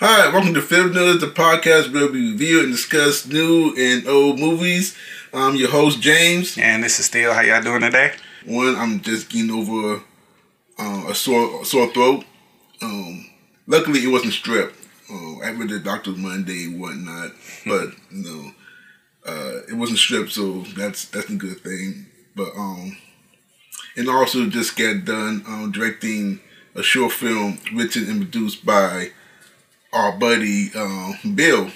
Hi, welcome to Film Nerds, the podcast where we review and discuss new and old movies. I'm your host, James. And this is Steele. How y'all doing today? One, I'm just getting over uh, a sore a sore throat. Um, luckily, it wasn't strep. Uh, I went to the doctor Monday and whatnot, but you know, uh, it wasn't strep, so that's that's a good thing. But um, and also just got done um, directing a short film written and produced by our buddy um, Bill,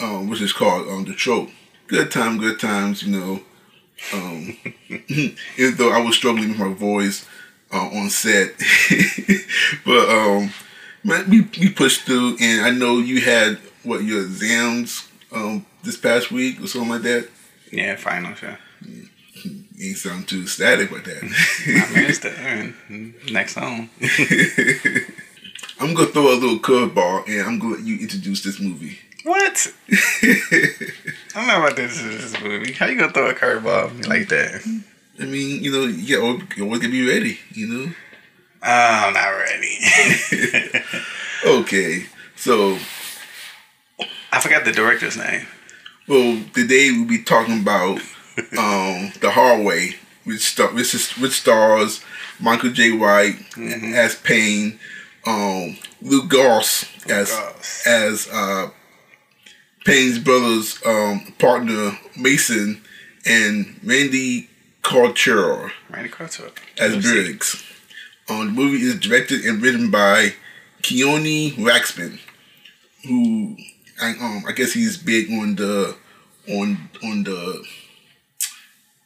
um, which is called um, The Trope. Good time, good times, you know. Um, even though I was struggling with my voice uh, on set, but um, man, we we pushed through, and I know you had what your exams um, this past week or something like that. Yeah, finals. Yeah. You ain't sound too static with that. I managed to earn. Next song. I'm gonna throw a little curveball, and I'm gonna let you introduce this movie. What? I don't know about this, this movie. How you gonna throw a curveball like that? I mean, you know, you always, you always gotta be ready, you know. Oh, I'm not ready. Okay, so I forgot the director's name. well, today we'll be talking about um the hard way, which star which, is, which stars Michael Jai White as Payne, um, Luke Goss as Goss. as uh, Payne's brother's um, partner Mason, and Randy Couture Randy Couture. as Briggs. Um, the movie is directed and written by Keoni Waxman, who I, um, I guess he's big on the on on the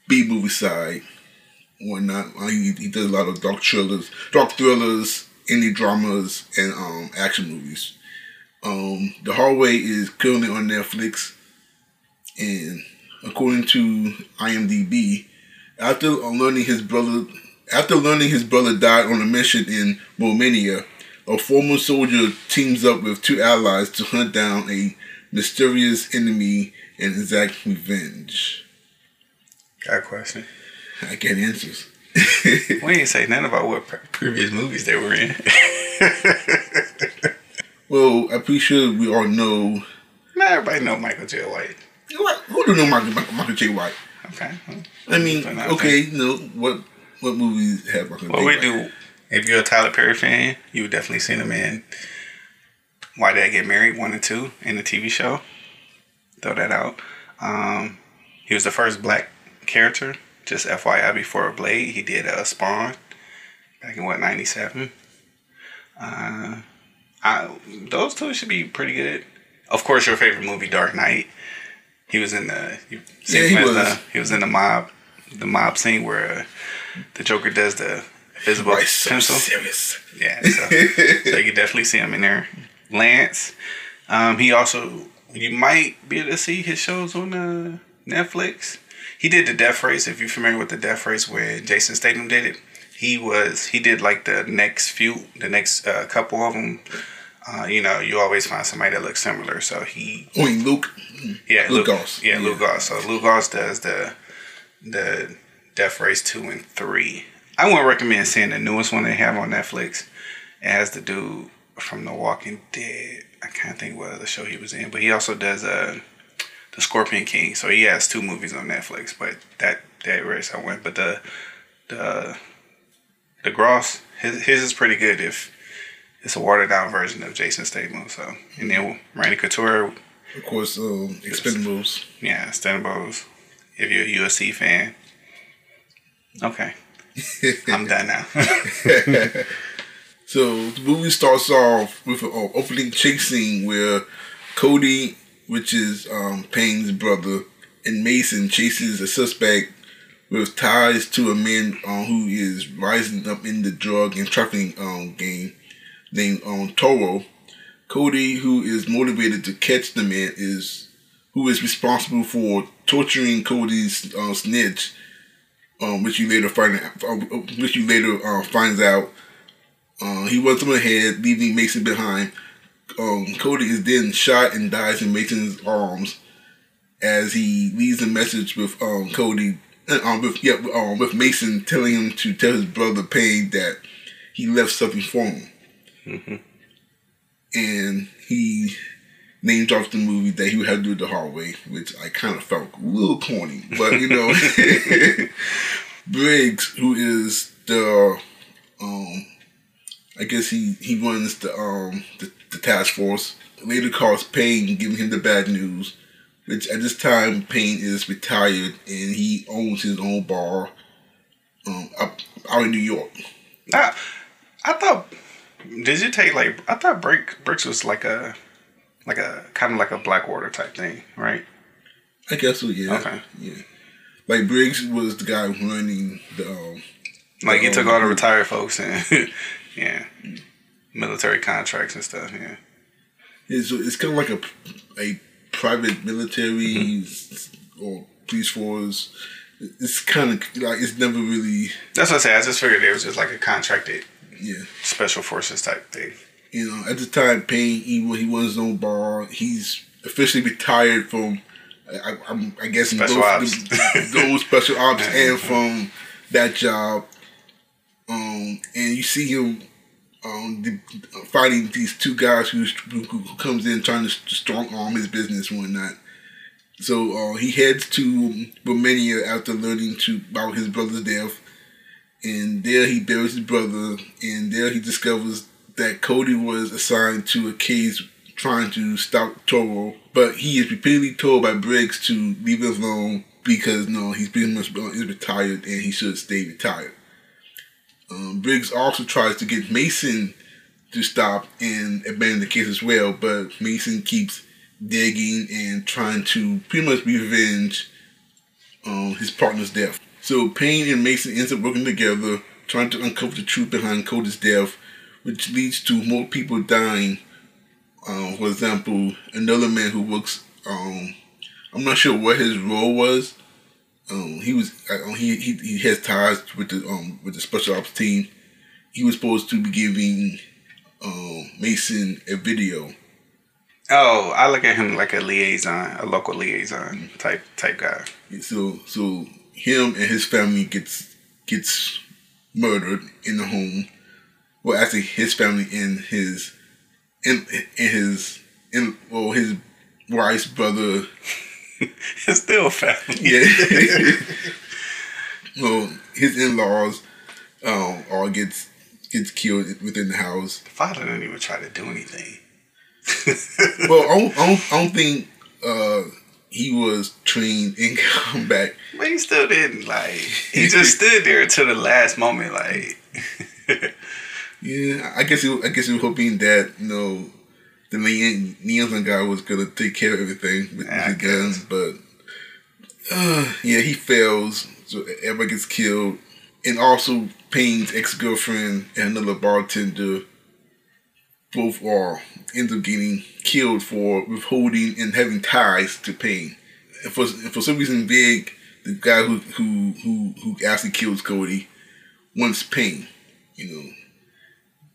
B movie side or not. Uh, he, he does a lot of dark thrillers, dark thrillers, indie dramas, and um, action movies. Um, the Hard Way is currently on Netflix, and according to IMDb, after learning his brother after learning his brother died on a mission in Romania, a former soldier teams up with two allies to hunt down a mysterious enemy and exact revenge. Got a question. I get answers. We ain't say nothing about what pre- previous movies they were in. well, I'm pretty sure we all know. Not everybody know Michael Jai White. What? Who do know Michael, Michael, Michael Jai White? Okay. well, I mean, okay, you know what? What movies have Michael What J. we do, if you're a Tyler Perry fan, you would definitely seen him in Why Did I Get Married, one and two, in the TV show. Throw that out. Um, he was the first black character, just FYI, before Blade. He did uh, Spawn back in what, 97? Uh, I, those two should be pretty good. Of course, your favorite movie, Dark Knight. He was in the. You Yeah, he was. The, he was in the mob, the mob scene where uh, the Joker does the invisible Why so pencil. serious? Yeah, so, so you can definitely see him in there. Lance, um, he also you might be able to see his shows on uh, Netflix. He did the Death Race. If you're familiar with the Death Race, where Jason Statham did it, he was he did like the next few, the next uh, couple of them. Uh, you know, you always find somebody that looks similar. So he I mean, Luke. yeah, Luke Luke, Goss. Yeah, Yeah. Luke Goss. So Luke Goss does the the Death Race two and three. I wouldn't recommend seeing the newest one they have on Netflix. It has the dude from The Walking Dead. I can't think what other show he was in, but he also does uh the Scorpion King. So he has two movies on Netflix. But that that race I went. But the the the Goss his his is pretty good if it's a watered down version of Jason Statham. So and then Randy Couture Of course, um, Expendables. yeah, Stenbos. If you're a UFC fan. Okay. I'm done now. So the movie starts off with an opening chase scene where Cody, which is um, Payne's brother, and Mason chases a suspect with ties to a man um, who is rising up in the drug and trafficking um, game named um, Toro. Cody, who is motivated to catch the man, is who is responsible for torturing Cody's uh, snitch, um, which you later find, uh, which you later uh, finds out uh, he runs him ahead, leaving Mason behind. Um, Cody is then shot and dies in Mason's arms as he leaves a message with um, Cody, uh, um, with yeah, um, with Mason telling him to tell his brother Payne that he left something for him. and he named off the movie that he would have to do it the hard way, which I kind of felt a little corny, but you know, Briggs, who is the, um, I guess he he runs the um the, the task force. Later calls Payne, giving him the bad news, which at this time Payne is retired and he owns his own bar, um, up out in New York. I, I thought. Did you take like? I thought Brick Bricks was like a, like a kind of like a Blackwater type thing, right? I guess so. Yeah. Okay. Yeah. Like Briggs was the guy running the. Um, Like he took um, all the retired folks and yeah, military contracts and stuff. Yeah. It's, it's kind of like a a private military or police force. It's kind of like it's never really That's what I say. I just figured it was just like a contracted yeah. special forces type thing. You know, at the time, Payne he he was his own bar. He's officially retired from. I, I'm, I guess Special ops. the- those special ops and from that job. Um, and you see him um, the, fighting these two guys who, who, comes in trying to strong arm his business and whatnot. So uh, he heads to Romania after learning to about his brother's death, and there he buries his brother, and there he discovers that Cody was assigned to a case trying to stop Toro, but he is repeatedly told by Briggs to leave it alone because no, he's pretty much uh, is retired and he should stay retired. Um, Briggs also tries to get Mason to stop and abandon the case as well, but Mason keeps digging and trying to pretty much revenge um, his partner's death. So Payne and Mason ends up working together, trying to uncover the truth behind Cody's death, which leads to more people dying. Um, for example, another man who works. Um, I'm not sure what his role was. Um, he was uh, he, he he has ties with the um with the special ops team. He was supposed to be giving um, Mason a video. Oh, I look at him like a liaison, a local liaison type type guy. So so him and his family gets gets murdered in the home. Well, actually, his family and his in in his in well his wife's brother. It's still family. Yeah. well, his in laws um all gets gets killed within the house. The Father didn't even try to do anything. Well, I don't, I don't, I don't think uh he was trained in combat. But he still didn't like. He just stood there until the last moment. Like, Yeah, I guess he, I guess he was hoping that you know the liaison liaison guy was gonna take care of everything with, Yeah, I the guns, but uh, yeah, he fails. So everybody gets killed, and also Payne's ex girlfriend and another bartender both are end up getting killed for withholding and having ties to Payne. And for for some reason, Vig, the guy who who who who actually kills Cody, wants Payne. You know,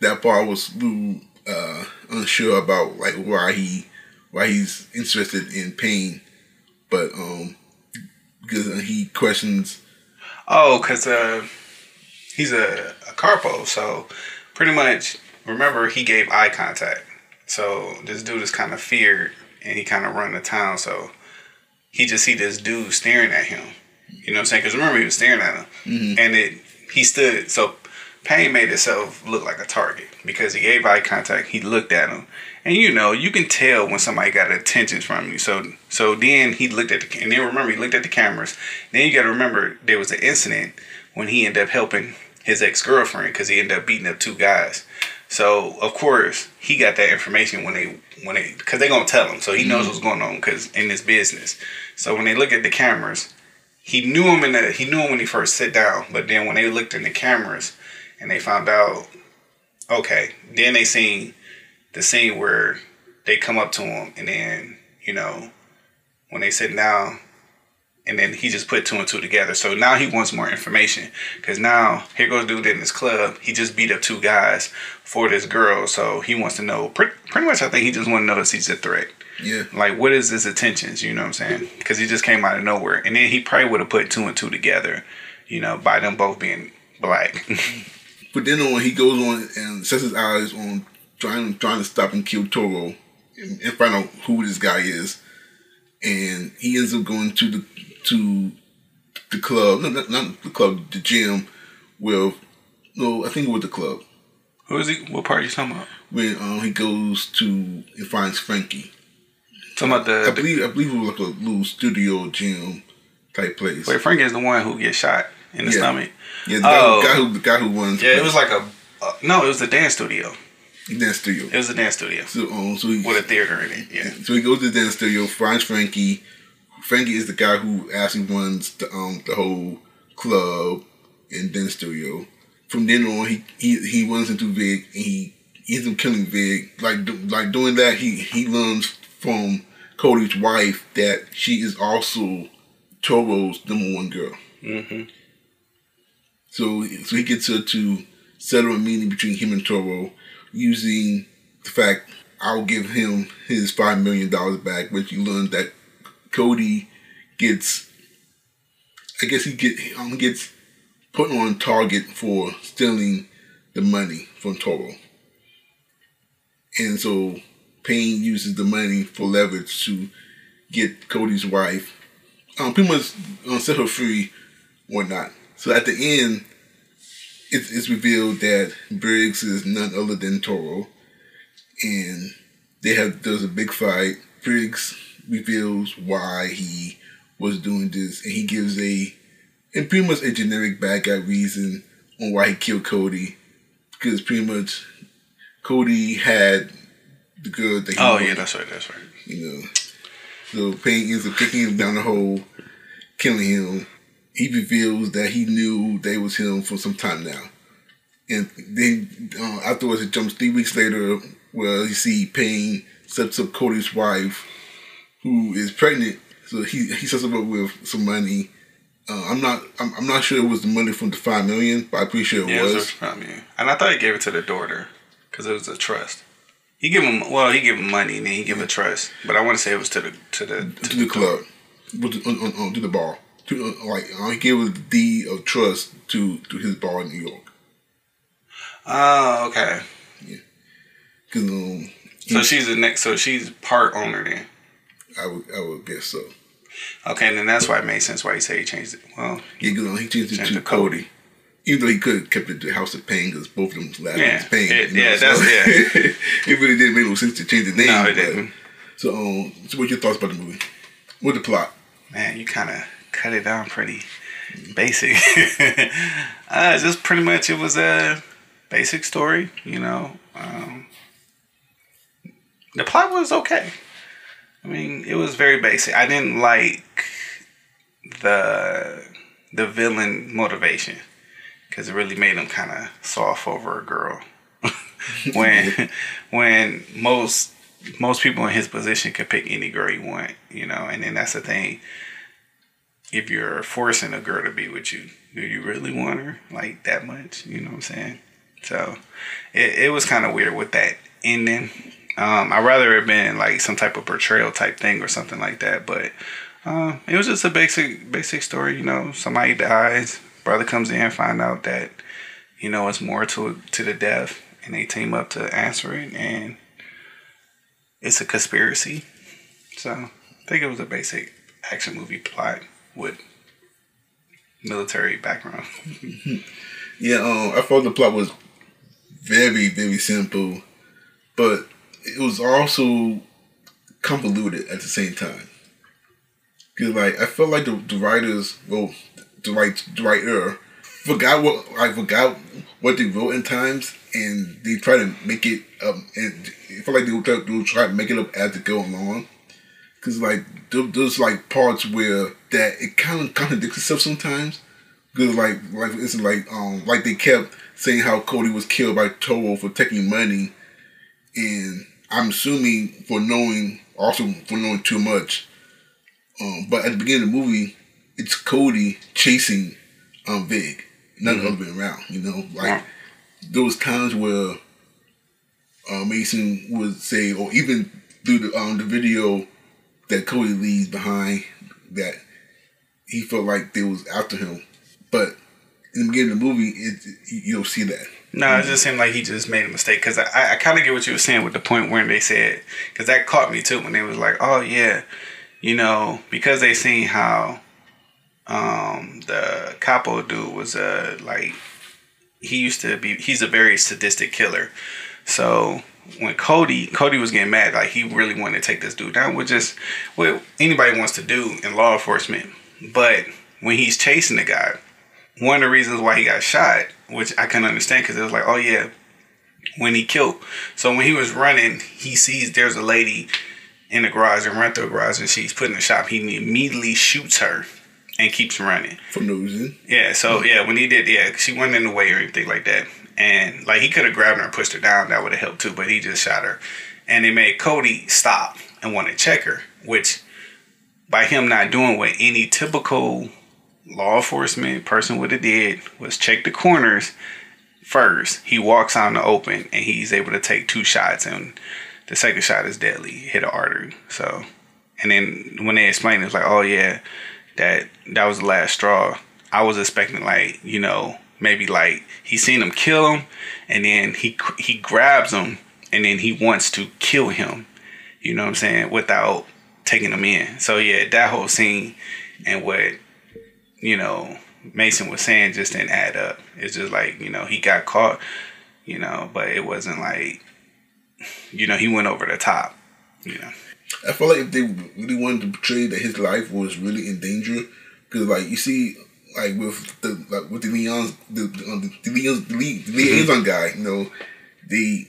that part was a little uh, unsure about, like why he why he's interested in pain, but um because he questions. oh, cause uh, he's a, a capo, so pretty much. Remember, he gave eye contact. So this dude is kind of feared, and he kind of run the town. So he just see this dude staring at him. You know what I'm saying? Because remember, he was staring at him, and it he stood. So Payne made himself look like a target because he gave eye contact. He looked at him, and you know you can tell when somebody got attention from you. So so then he looked at the and then remember he looked at the cameras. Then you got to remember there was an incident when he ended up helping his ex girlfriend because he ended up beating up two guys. So of course he got that information when they when they because they gonna tell him. So he knows mm-hmm. what's going on because in this business. So when they look at the cameras, he knew him in the he knew him when he first sit down. But then when they looked in the cameras and they found out, okay, then they seen the scene where they come up to him and then you know when they sit down and then he just put two and two together. So now he wants more information because now here goes dude in this club. He just beat up two guys for this girl, so he wants to know. Pretty, pretty much, I think he just want to know if he's a threat. Yeah, Like, what is his intentions? You know what I'm saying? Because he just came out of nowhere, and then he probably would have put two and two together. You know, by them both being black. but then when he goes on and sets his eyes on trying trying to stop and kill Toro and, and find out who this guy is. And he ends up going to the to the club, no, not, not the club, the gym, with no, I think it was the club. Who is he? What part are you talking about? When um, he goes to and finds Frankie. Talking about the, I believe I believe it was like a little studio gym type place. Wait, Frankie is the one who gets shot in the Yeah. stomach. Yeah, the guy, Oh. guy who the guy who runs. Yeah, it was like a uh, no, it was the dance studio. dance studio. It was a dance studio So um, so he, with a theater in it. Yeah. So he goes to the dance studio, finds Frankie. Frankie is the guy who actually runs the um the whole club and dance studio. From then on, he he, he runs into Vig and he ends up killing Vig. Like do- like doing that, he he learns from Cody's wife that she is also Toro's number one girl. hmm So so he gets her to settle a meeting between him and Toro using the fact I'll give him his five million dollars back, which you learn that Cody gets I guess he get um, gets put on target for stealing the money from Toro. And so Payne uses the money for leverage to get Cody's wife, um, pretty much uh, set her free or not. So at the end, it's, it's revealed that Briggs is none other than Toro, and they have there's a big fight. Briggs reveals why he was doing this, and he gives a and pretty much a generic bad guy reason on why he killed Cody, because pretty much Cody had the girl that he Oh wanted yeah, that's right. That's right. you know. So Payne ends up kicking him down the hole, killing him. He reveals that he knew they was him for some time now. And then uh, afterwards, it jumps three weeks later where you see Payne sets up Cody's wife, who is pregnant. So he he sets up with some money. Uh, I'm not I'm, I'm not sure it was the money from the five million, but I'm pretty sure it Yeah, was. was. I mean, and I thought he gave it to the daughter because it was a trust. He give him well, he give him money and then he give a trust, but I want to say it was to the to the to, to the club, with the, on, on, on, to the bar. To, uh, like he gave a deed of trust to to his bar in New York. Oh, okay. Yeah. Cause um, So she's the next. So she's part owner then. I would I would guess so. Okay, and then that's why it made sense why he said he changed it. Well, Yeah, cause um, he changed it Changed to to Cody. Cody. Even though he could have kept it the House of Pain because both of them last Yeah, name is Pain. it- you know, yeah, so- that's- yeah. it really didn't make no sense to change the name. no, it but- didn't. So um, so what your thoughts about the movie? What the plot? Man, you kind of cut it down pretty basic. uh, just pretty much it was a basic story, you know. Um, the plot was okay. I mean, it was very basic. I didn't like the the villain motivation because it really made him kind of soft over a girl. when when most most people in his position could pick any girl you want, you know, and then that's the thing. If you're forcing a girl to be with you, do you really want her like that much? You know what I'm saying? So it, it was kind of weird with that ending. Um, I'd rather it been like some type of portrayal type thing or something like that, but uh, it was just a basic basic story. You know, somebody dies, brother comes in, find out that you know it's more to to the death, and they team up to answer it, and it's a conspiracy. So I think it was a basic action movie plot with military background. Yeah, um, I thought the plot was very, very simple, but it was also convoluted at the same time. Cause like I felt like the, the writers, well, the right the writer forgot what I forgot what they wrote in times, and they try to make it up, and it felt like they would try, they try to make it up as they go along. Cause like there, there's like parts where that it kind of contradicts itself sometimes. Because like like it's like um like they kept saying how Cody was killed by Toro for taking money, and I'm assuming for knowing also for knowing too much. Um, but at the beginning of the movie, it's Cody chasing um Vig, not the other way around. You know, like Yeah. there was times where uh, Mason would say, or even through the um the video that Cody leaves behind, that he felt like they was after him. But in the beginning of the movie, it, you don't see that. No, it just seemed like he just made a mistake because I, I kind of get what you were saying with the point where they said because that caught me too when they was like, oh yeah, you know, because they seen how um the capo dude was uh like he used to be he's a very sadistic killer, so when Cody Cody was getting mad, like he really wanted to take this dude down, which is what anybody wants to do in law enforcement. But when he's chasing the guy, one of the reasons why he got shot, which I can understand, because it was like, oh yeah, when he killed. So when he was running, he sees there's a lady in the garage and run through the garage, and she's put in the shop. He immediately shoots her and keeps running for no reason. Yeah. So yeah, when he did, yeah, she wasn't in the way or anything like that. And like he could have grabbed her and pushed her down, that would have helped too. But he just shot her, and it made Cody stop and want to check her, which by him not doing what any typical law enforcement person would have did was check the corners first. He walks out in the open and he's able to take two shots, and the second shot is deadly, hit an artery. So, and then when they explained, it was like, oh yeah, that that was the last straw. I was expecting like you know maybe like he seen him kill him, and then he he grabs him, and then he wants to kill him. You know what I'm saying? Without taking him in. So yeah, that whole scene and what you know Mason was saying just didn't add up. It's just like you know he got caught, you know, but it wasn't like you know he went over the top, you know. I feel like if they really wanted to portray that his life was really in danger, because like you see, like with the like with the Leon's the the, the Leon's the, the liaison mm-hmm. guy, you know, they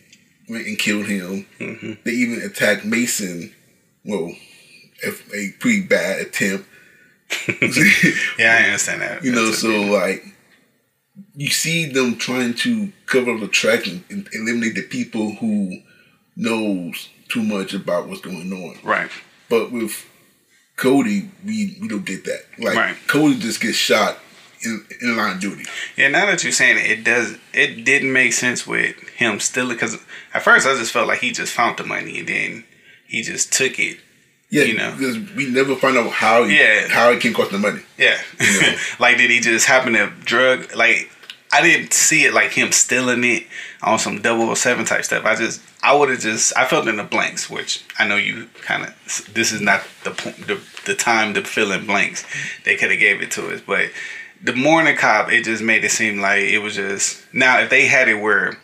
went and killed him. Mm-hmm. They even attacked Mason. Well, if a pretty bad attempt. yeah, I understand that. You know, so like you see them trying to cover up the track and, and eliminate the people who knows too much about what's going on. Right. But with Cody, we, we don't get that. Like right. Cody just gets shot in, in line of duty. Yeah, now that you're saying it, it does. It didn't make sense with him still because at first I just felt like he just found the money and then he just took it. Yeah, you know, because we never find out how he, yeah how he came across the money. Yeah, you know? like did he just happen to drug like I didn't see it like him stealing it on some 007 type stuff. I just I would have just I felt in the blanks, which I know you kind of this is not the the the time to fill in blanks. They could have gave it to us, but the morning cop it just made it seem like it was just now if they had it where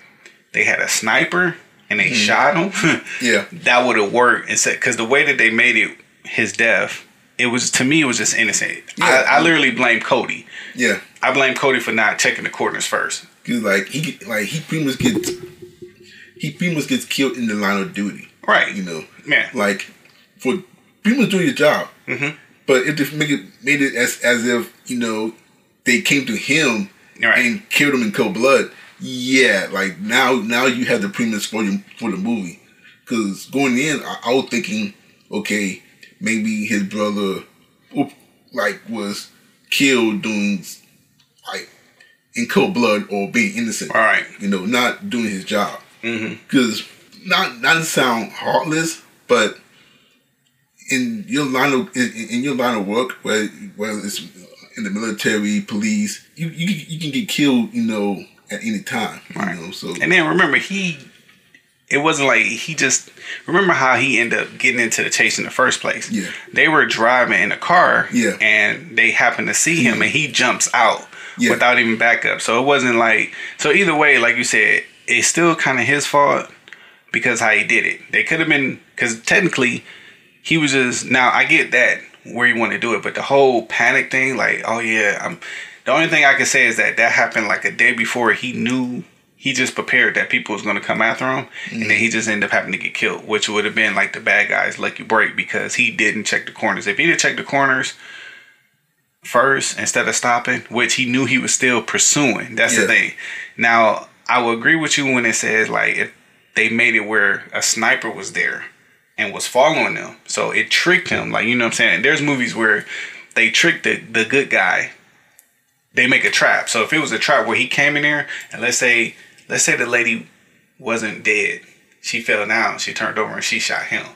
they had a sniper and they mm-hmm. shot him, yeah, that would have worked. Instead, because the way that they made it his death, it was to me it was just innocent. Yeah. I, I literally blame Cody. Yeah, I blame Cody for not checking the corners first. Cause like he like he pretty much gets he pretty much gets killed in the line of duty. Right. You know. Yeah. Like for pretty much doing your job. Mm-hmm. But it just made it made it as as if you know they came to him right. and killed him in cold blood. Yeah, like now now you have the premise for your, for the movie. Because going in, I, I was thinking, okay, maybe his brother, like was killed doing like in cold blood or being innocent. All right. You know, not doing his job. Because mm-hmm. not not to sound heartless, but in your line of in, in your line of work, where whether it's in the military, police, you you, you can get killed. You know, at any time. Right. You know, so and then remember he. It wasn't like he just remember how he ended up getting into the chase in the first place. Yeah, they were driving in a car. Yeah, and they happened to see him, and he jumps out yeah. without even backup. So it wasn't like so either way, like you said, it's still kind of his fault because how he did it. They could have been because technically he was just now I get that where you want to do it, but the whole panic thing, like oh yeah, I'm. The only thing I can say is that that happened like a day before he knew he just prepared that people was going to come after him mm-hmm. and then he just ended up having to get killed which would have been like the bad guy's lucky break because he didn't check the corners if he didn't check the corners first instead of stopping, which he knew he was still pursuing. That's yeah. the thing. Now, I will agree with you when it says like if they made it where a sniper was there and was following them, so it tricked him. Like you know what I'm saying. There's movies where they trick the the good guy. They make a trap. So if it was a trap where he came in there and let's say let's say the lady wasn't dead, she fell down, she turned over and she shot him.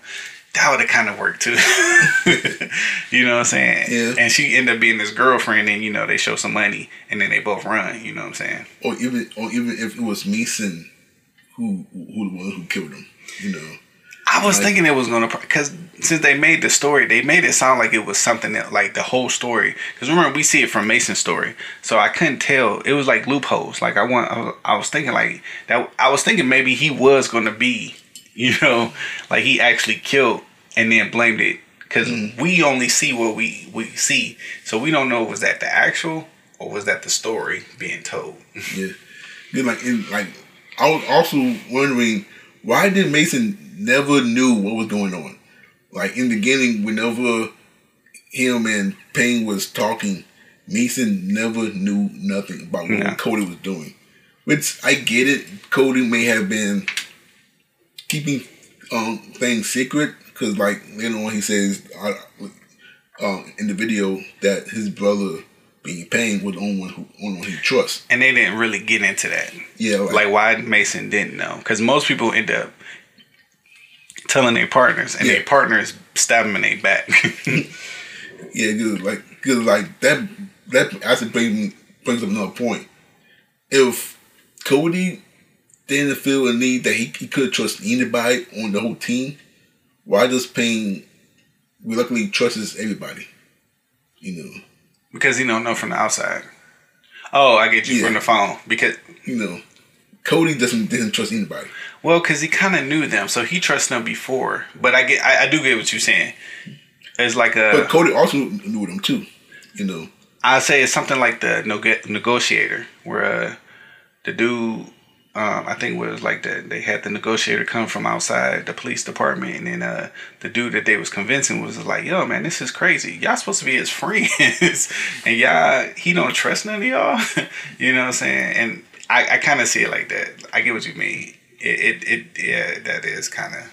That would have kind of worked too. you know what I'm saying? Yeah. And she ended up being his girlfriend, and you know they show some money, and then they both run. You know what I'm saying? Or even, or even if it was Mason who who the one who killed him, you know. I was Like- thinking it was gonna because since they made the story, they made it sound like it was something that like the whole story. Because remember, we see it from Mason's story, so I couldn't tell. It was like loopholes. Like I want, I was, I was thinking like that. I was thinking maybe he was gonna be, you know, like he actually killed and then blamed it because mm. we only see what we we see, so we don't know was that the actual or was that the story being told. Yeah. Like in like I was also wondering why did Mason never knew what was going on? Like in the beginning, whenever him and Payne was talking, Mason never knew nothing about what Yeah. Cody was doing. Which I get it. Cody may have been keeping um things secret because like later on he says uh, um, in the video that his brother being Payne was the only one who only one he trusts. And they didn't really get into that. Yeah, like, like why Mason didn't know because most people end up telling their partners and Yeah. their partners stab them in their back. Yeah, cause like, cause like that that actually brings brings up another point. If Cody didn't feel a need that he, he could trust anybody on the whole team, why does Payne reluctantly trusts everybody? You know, because he don't know from the outside. Oh, I get you Yeah. from the phone because you know, Cody doesn't doesn't trust anybody. well, because he kind of knew them, so he trusts them before. But I get, I, I do get what you're saying. It's like a, But Cody also knew them too. You know, I say it's something like the neg- negotiator, where uh, the dude, um, I think it was like that. They had the negotiator come from outside the police department, and then uh, the dude that they was convincing was like, "Yo, man, this is crazy. Y'all supposed to be his friends, and y'all he don't trust none of y'all." you know what I'm saying? And I, I kind of see it like that. I get what you mean. It, it, it yeah, that is kind of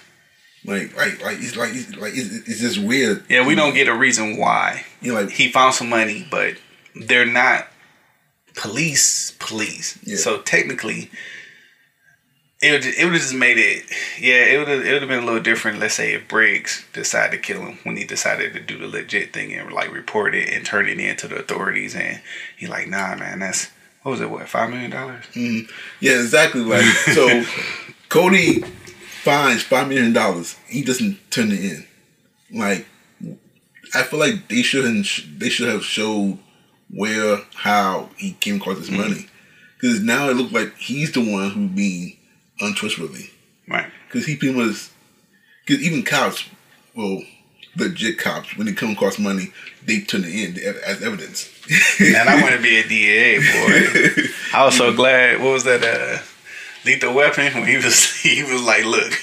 like like like it's like it's like it's, it's just weird. yeah. We don't get a reason why You know, like he found some money, but they're not police police. Yeah. So technically, it would it would have just made it. Yeah, it would have it would have been a little different. Let's say if Briggs decided to kill him when he decided to do the legit thing and like report it and turn it in to the authorities, and he like, nah, man, that's what was it? What five million dollars? Mm-hmm. Yeah, exactly. Like so, Cody finds five million dollars. He doesn't turn it in. Like I feel like they shouldn't. They should have showed where how he came across this mm-hmm. money. Because now it looks like he's the one who being untrustworthy. Right. Because he pretty much. Because even cops, well, legit cops, when they come across money, they turn it in as evidence. And I want to be a DA boy. I was so glad. What was that? Uh, Lethal Weapon. When he was he was like, look,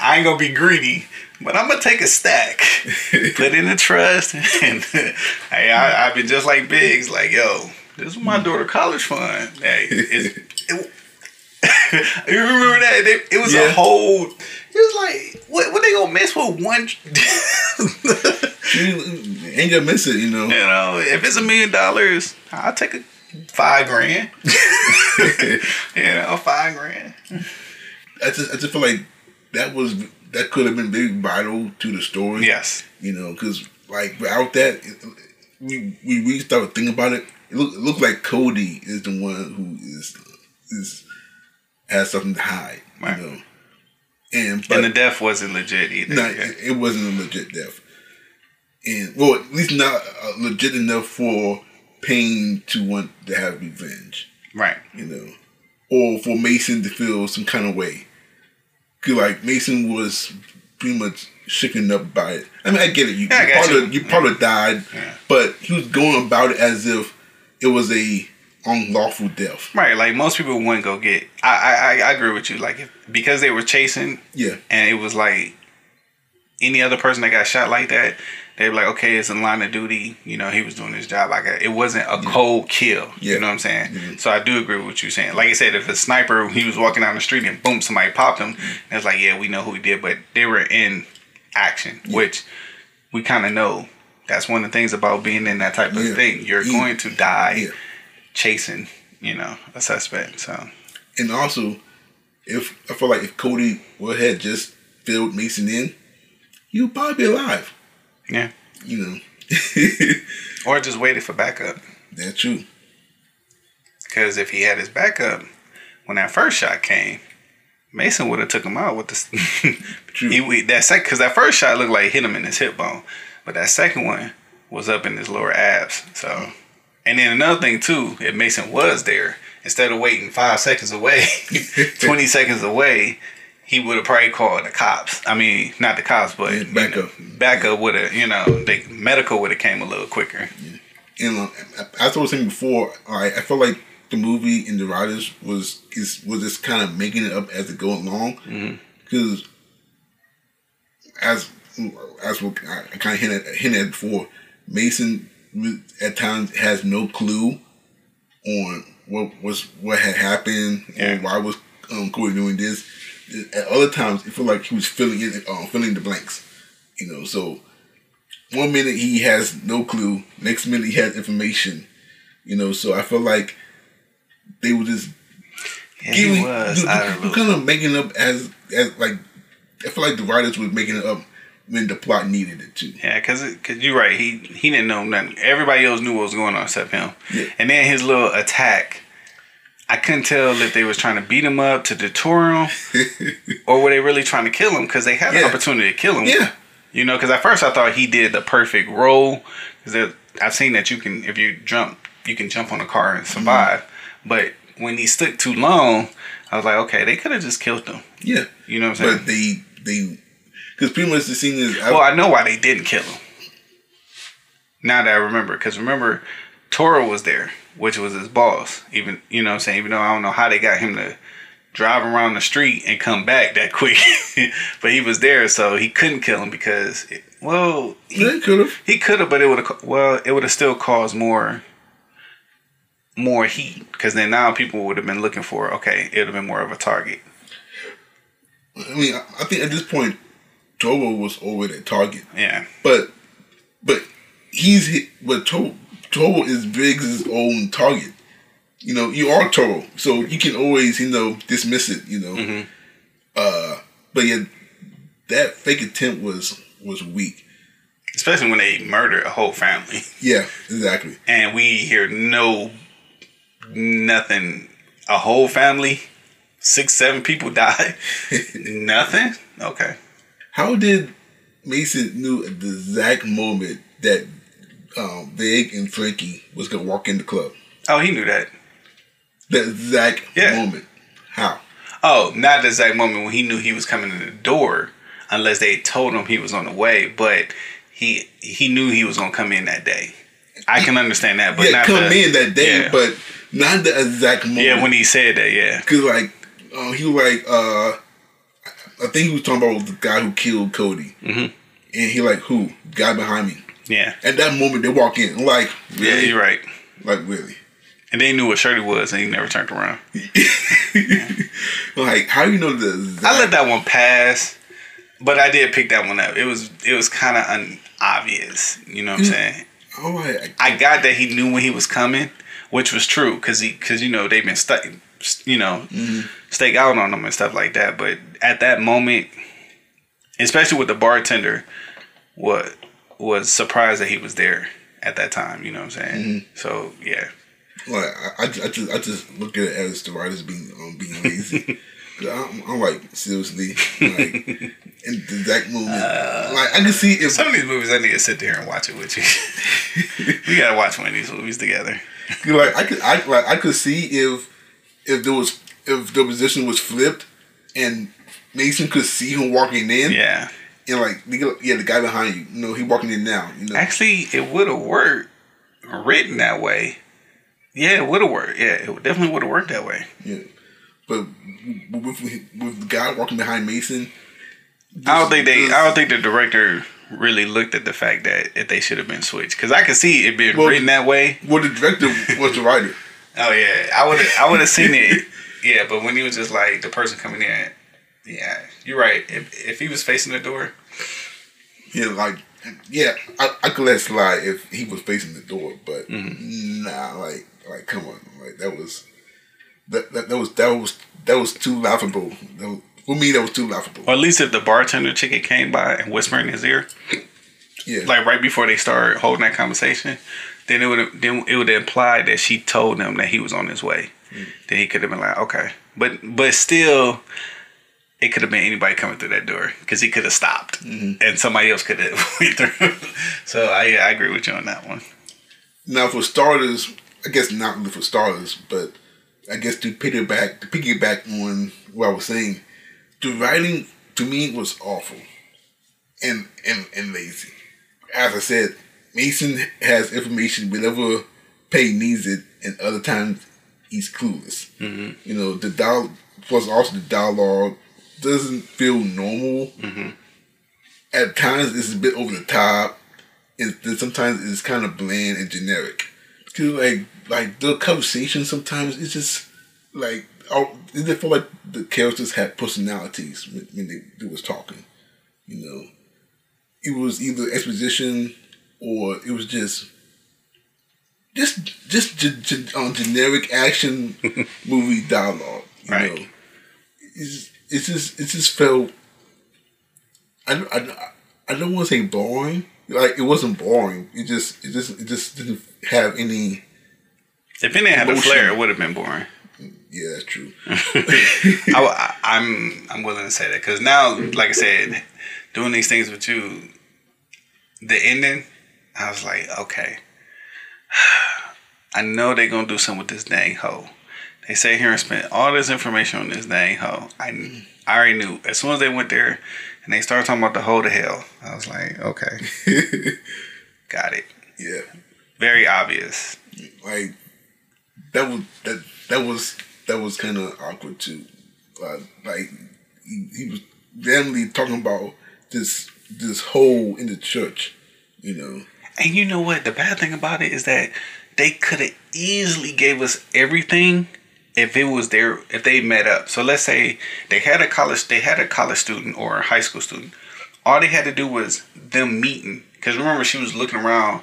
I ain't gonna be greedy, but I'm gonna take a stack, put in a trust, and hey, I, I've been just like Biggs. Like, yo, this is my daughter college fund. Hey, it's, it, you remember that? It, it was Yeah. a whole. It was like, what? What they gonna mess with one? you ain't gonna miss it, you know. You know, if it's a million dollars, I'll take a five grand. you know, five grand. I just I just feel like that was that could have been big vital to the story. Yes. you know, because like without that, we we really started thinking about it. It look it looked like Cody is the one who is is has something to hide, Right. you know. And but and the death wasn't legit either. no, Yeah. it, wasn't a legit death, and well, at least not uh, legit enough for Payne to want to have revenge Right. you know, or for Mason to feel some kind of way. Cause like Mason was pretty much shaken up by it. I mean, I get it. You, Yeah, you, probably, you. you probably died, Yeah. but he was going about it as if it was a unlawful death. Right. Like most people wouldn't go get. I I I- agree with you. Like if, because they were chasing Yeah, and it was like any other person that got shot like that, they'd be like, okay, it's in line of duty. You know, he was doing his job. Like it wasn't a cold kill. Yeah. You know what I'm saying? Mhm. So I do agree with what you're saying. Like I said, if a sniper he was walking down the street and boom, somebody popped him, and it's like, yeah, we know who he did, but they were in action, which we kind of know. That's one of the things about being in that type of Yeah. thing. You're Yeah. going to die Yeah. Chasing, you know, a suspect. So and also, if I feel like if Cody would had just filled Mason in, he would probably be alive. Yeah. You know, Or just waited for backup. that's true. Because if he had his backup when that first shot came, Mason would have took him out with the. True. he that second because that first shot looked like hit him in his hip bone, but that second one was up in his lower abs. So, mm. And then another thing too, if Mason was there instead of waiting five seconds away, twenty seconds away, he would have probably called the cops. I mean, not the cops, but Yeah, you backup. know, backup would have, you know, the medical would have came a little quicker. And uh, as I was saying before, I I felt like the movie and the writers was is was just kind of making it up as it go along, because as as what I kind of hinted hinted at before, Mason at times has no clue on what was what had happened Yeah. or why was um, Corey doing this. At other times, it felt like he was filling in, uh, filling the blanks. You know, so one minute he has no clue, next minute he has information. You know, so I feel like they were just Yeah, he was you, out of the loop. kind of making up as as like I feel like the writers were making it up when the plot needed it to. Yeah, cause, it- cause you're right. He he didn't know nothing. Everybody else knew what was going on except him. Yeah. And then his little attack, I couldn't tell if they was trying to beat him up to deter him, or were they really trying to kill him? Cause they had Yeah. the opportunity to kill him. Yeah, You know, cause at first I thought he did the perfect role. Cause there- I've seen that you can, if you jump, you can jump on a car and survive. Mm-hmm. But when he stuck too long, I was like, okay, they could have just killed him. yeah, You know what I'm saying? but they they because pretty much the scene is I, Well, I know why they didn't kill him. Now that I remember, because remember, Toro was there, which was his boss. Even you know, what I'm saying, even though I don't know how they got him to drive around the street and come back that quick, but he was there, so he couldn't kill him because, it, well, he, could have. he could have, but it would have, well, it would have still caused more, more heat, because then now people would have been looking for, okay, it would have been more of a target. I mean, I think at this point, Toro was over that target, Yeah, but but he's hit. But Toro, Toro is big as his own target. You know, you are Toro, so you can always you know dismiss it. You know, Mm-hmm. uh, but yeah, that fake attempt was was weak. especially when they murdered a whole family. Yeah, exactly. and we hear no nothing. A whole family, six, seven people die. nothing. Okay. How did Mason knew at the exact moment that um, Vig and Frankie was gonna walk in the club? Oh, he knew that. That exact Yeah. moment. How? Oh, not the exact moment when he knew he was coming in the door, unless they told him he was on the way. But he he knew he was gonna come in that day. I can understand that, but yeah, not come the, in that day, yeah. but not the exact moment. Yeah, when he said that, yeah, Cause like uh, he was like uh, I think he was talking about the guy who killed Cody, Mhm. and he like who guy behind me. yeah, At that moment, they walk in I'm like yeah. really, You're right. like really. And they knew what shirt it was, and he never turned around. like how do you know the I let that one pass, but I did pick that one up. It was it was kind of unobvious. You know what I'm saying? Oh, I'm I got that he knew when he was coming, which was true because he because you know they've been stuck, you know, mm-hmm. stake out on them and stuff like that. But at that moment, especially with the bartender, what was surprised that he was there at that time. You know what I'm saying? Mm-hmm. So yeah, like I, I, just, I just I just look at it as the writers being um, being lazy. I'm, I'm like seriously, like in the exact moment, uh, like I can see if some of these movies I need to sit there and watch it with you. we gotta watch one of these movies together. like I could I like I could see if if there was if the position was flipped and Mason could see him walking in Yeah. and like yeah the guy behind you, you know, he walking in now, you know. Actually, it would have worked written that way. Yeah, it would have worked. Yeah, it definitely would have worked that way. Yeah. But with, with the guy walking behind Mason, I don't think they. this- I don't think the director really looked at the fact that if they should have been switched because I could see it being Well- written that way. well, the director was the writer. Oh yeah, I would. I would have seen it. Yeah, but when he was just like the person coming in, yeah, you're right. If if he was facing the door, Yeah, like yeah, I, I could let slide if he was facing the door, but Mm-hmm. nah, like like come on, like that was that, that that was that was that was too laughable that was, For me, that was too laughable. Or at least if the bartender chick came by and whispered in his ear, Yeah, like right before they started holding that conversation, then it would then it would imply that she told him that he was on his way. Hmm. Then he could have been like, okay, but but still, it could have been anybody coming through that door because he could have stopped mm-hmm. and somebody else could have went through. so I yeah, I agree with you on that one. Now, for starters, I guess not really for starters, but I guess to piggyback to piggyback on what I was saying, the writing to me was awful and and, and lazy. As I said, Mason has information whenever Payne needs it, and other times he's clueless. Mm-hmm. You know, the dial plus also the dialogue doesn't feel normal. At times, it's a bit over the top and then sometimes it's kind of bland and generic. Cause like like the conversation sometimes it's just like oh, it feel like the characters had personalities when, when they, they was talking. You know, it was either exposition or it was just just just ge- um, generic action movie dialogue. You Right. know, it's it's just it just felt. I don't- I, I don't want to say boring. Like it wasn't boring. It just it just it just didn't have any. If it didn't have a flair, it would have been boring. Yeah, that's true. I, am I'm willing to say that because now, like I said, doing these things with you, the ending, I was like, okay, I know they're gonna do something with this dang hoe. They say here and spent all this information on this dang hoe. I I already knew as soon as they went there and they started talking about the hoe to hell. I was like, okay, got it. Yeah, Very obvious. like that was that that was that was kind of awkward too. Uh, like he, he was randomly talking about this this hole in the church. You know. And you know what? The bad thing about it is that they could have easily gave us everything if it was there if they met up. So let's say they had a college they had a college student or a high school student. All they had to do was them meeting. Because remember, she was looking around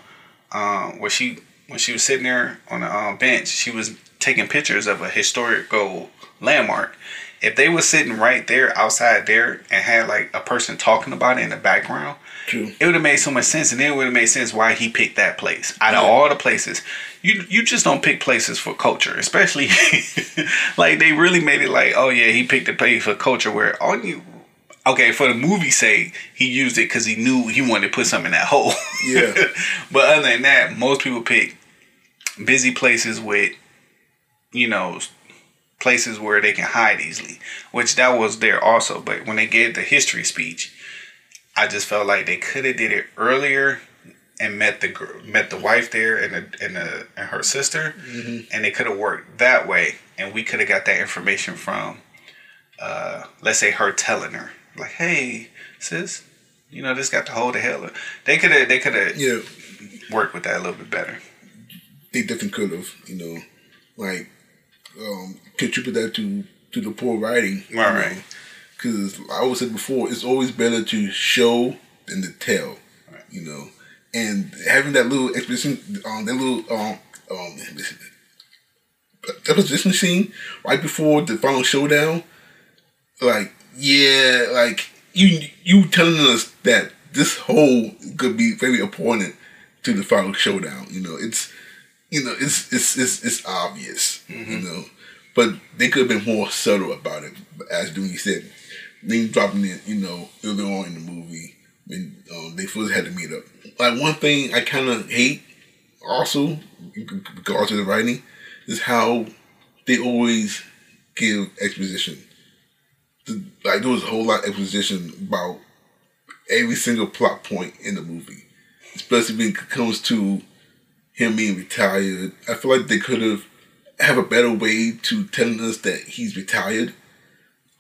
um, where she when she was sitting there on the um, bench. She was taking pictures of a historical landmark. If they were sitting right there outside there and had like a person talking about it in the background, True. it would have made so much sense, and then it would have made sense why he picked that place. Out of all the places, you you just don't pick places for culture, especially like they really made it like, oh yeah, he picked a place for culture where all you. Okay, for the movie sake, he used it because he knew he wanted to put something in that hole. Yeah. but other than that, most people pick busy places with, you know, places where they can hide easily, which that was there also. But when they gave the history speech, I just felt like they could have did it earlier and met the girl, met the wife there and the, and, the, and her sister, and they could have worked that way, and we could have got that information from, uh, let's say her telling her like, "Hey, sis, you know this got to hold the hell." They could have they could have Yeah. worked with that a little bit better. they definitely could have, you know, like um, contribute that to to the poor writing. Right, right. Because I always said before, it's always better to show than to tell, Right. you know. And having that little exposition, um, that little um, um, exposition scene right before the final showdown, like yeah, like you you telling us that this whole could be very important to the final showdown. You know, it's you know, it's it's it's, it's obvious, you know, but they could have been more subtle about it. As Dooney said, name dropping it, you know, earlier on in the movie when um, they first had to meet up. Like one thing I kind of hate, also, in regards to the writing, is how they always give exposition. Like there was a whole lot of exposition about every single plot point in the movie, especially when it comes to him being retired. I feel like they could have have a better way to telling us that he's retired.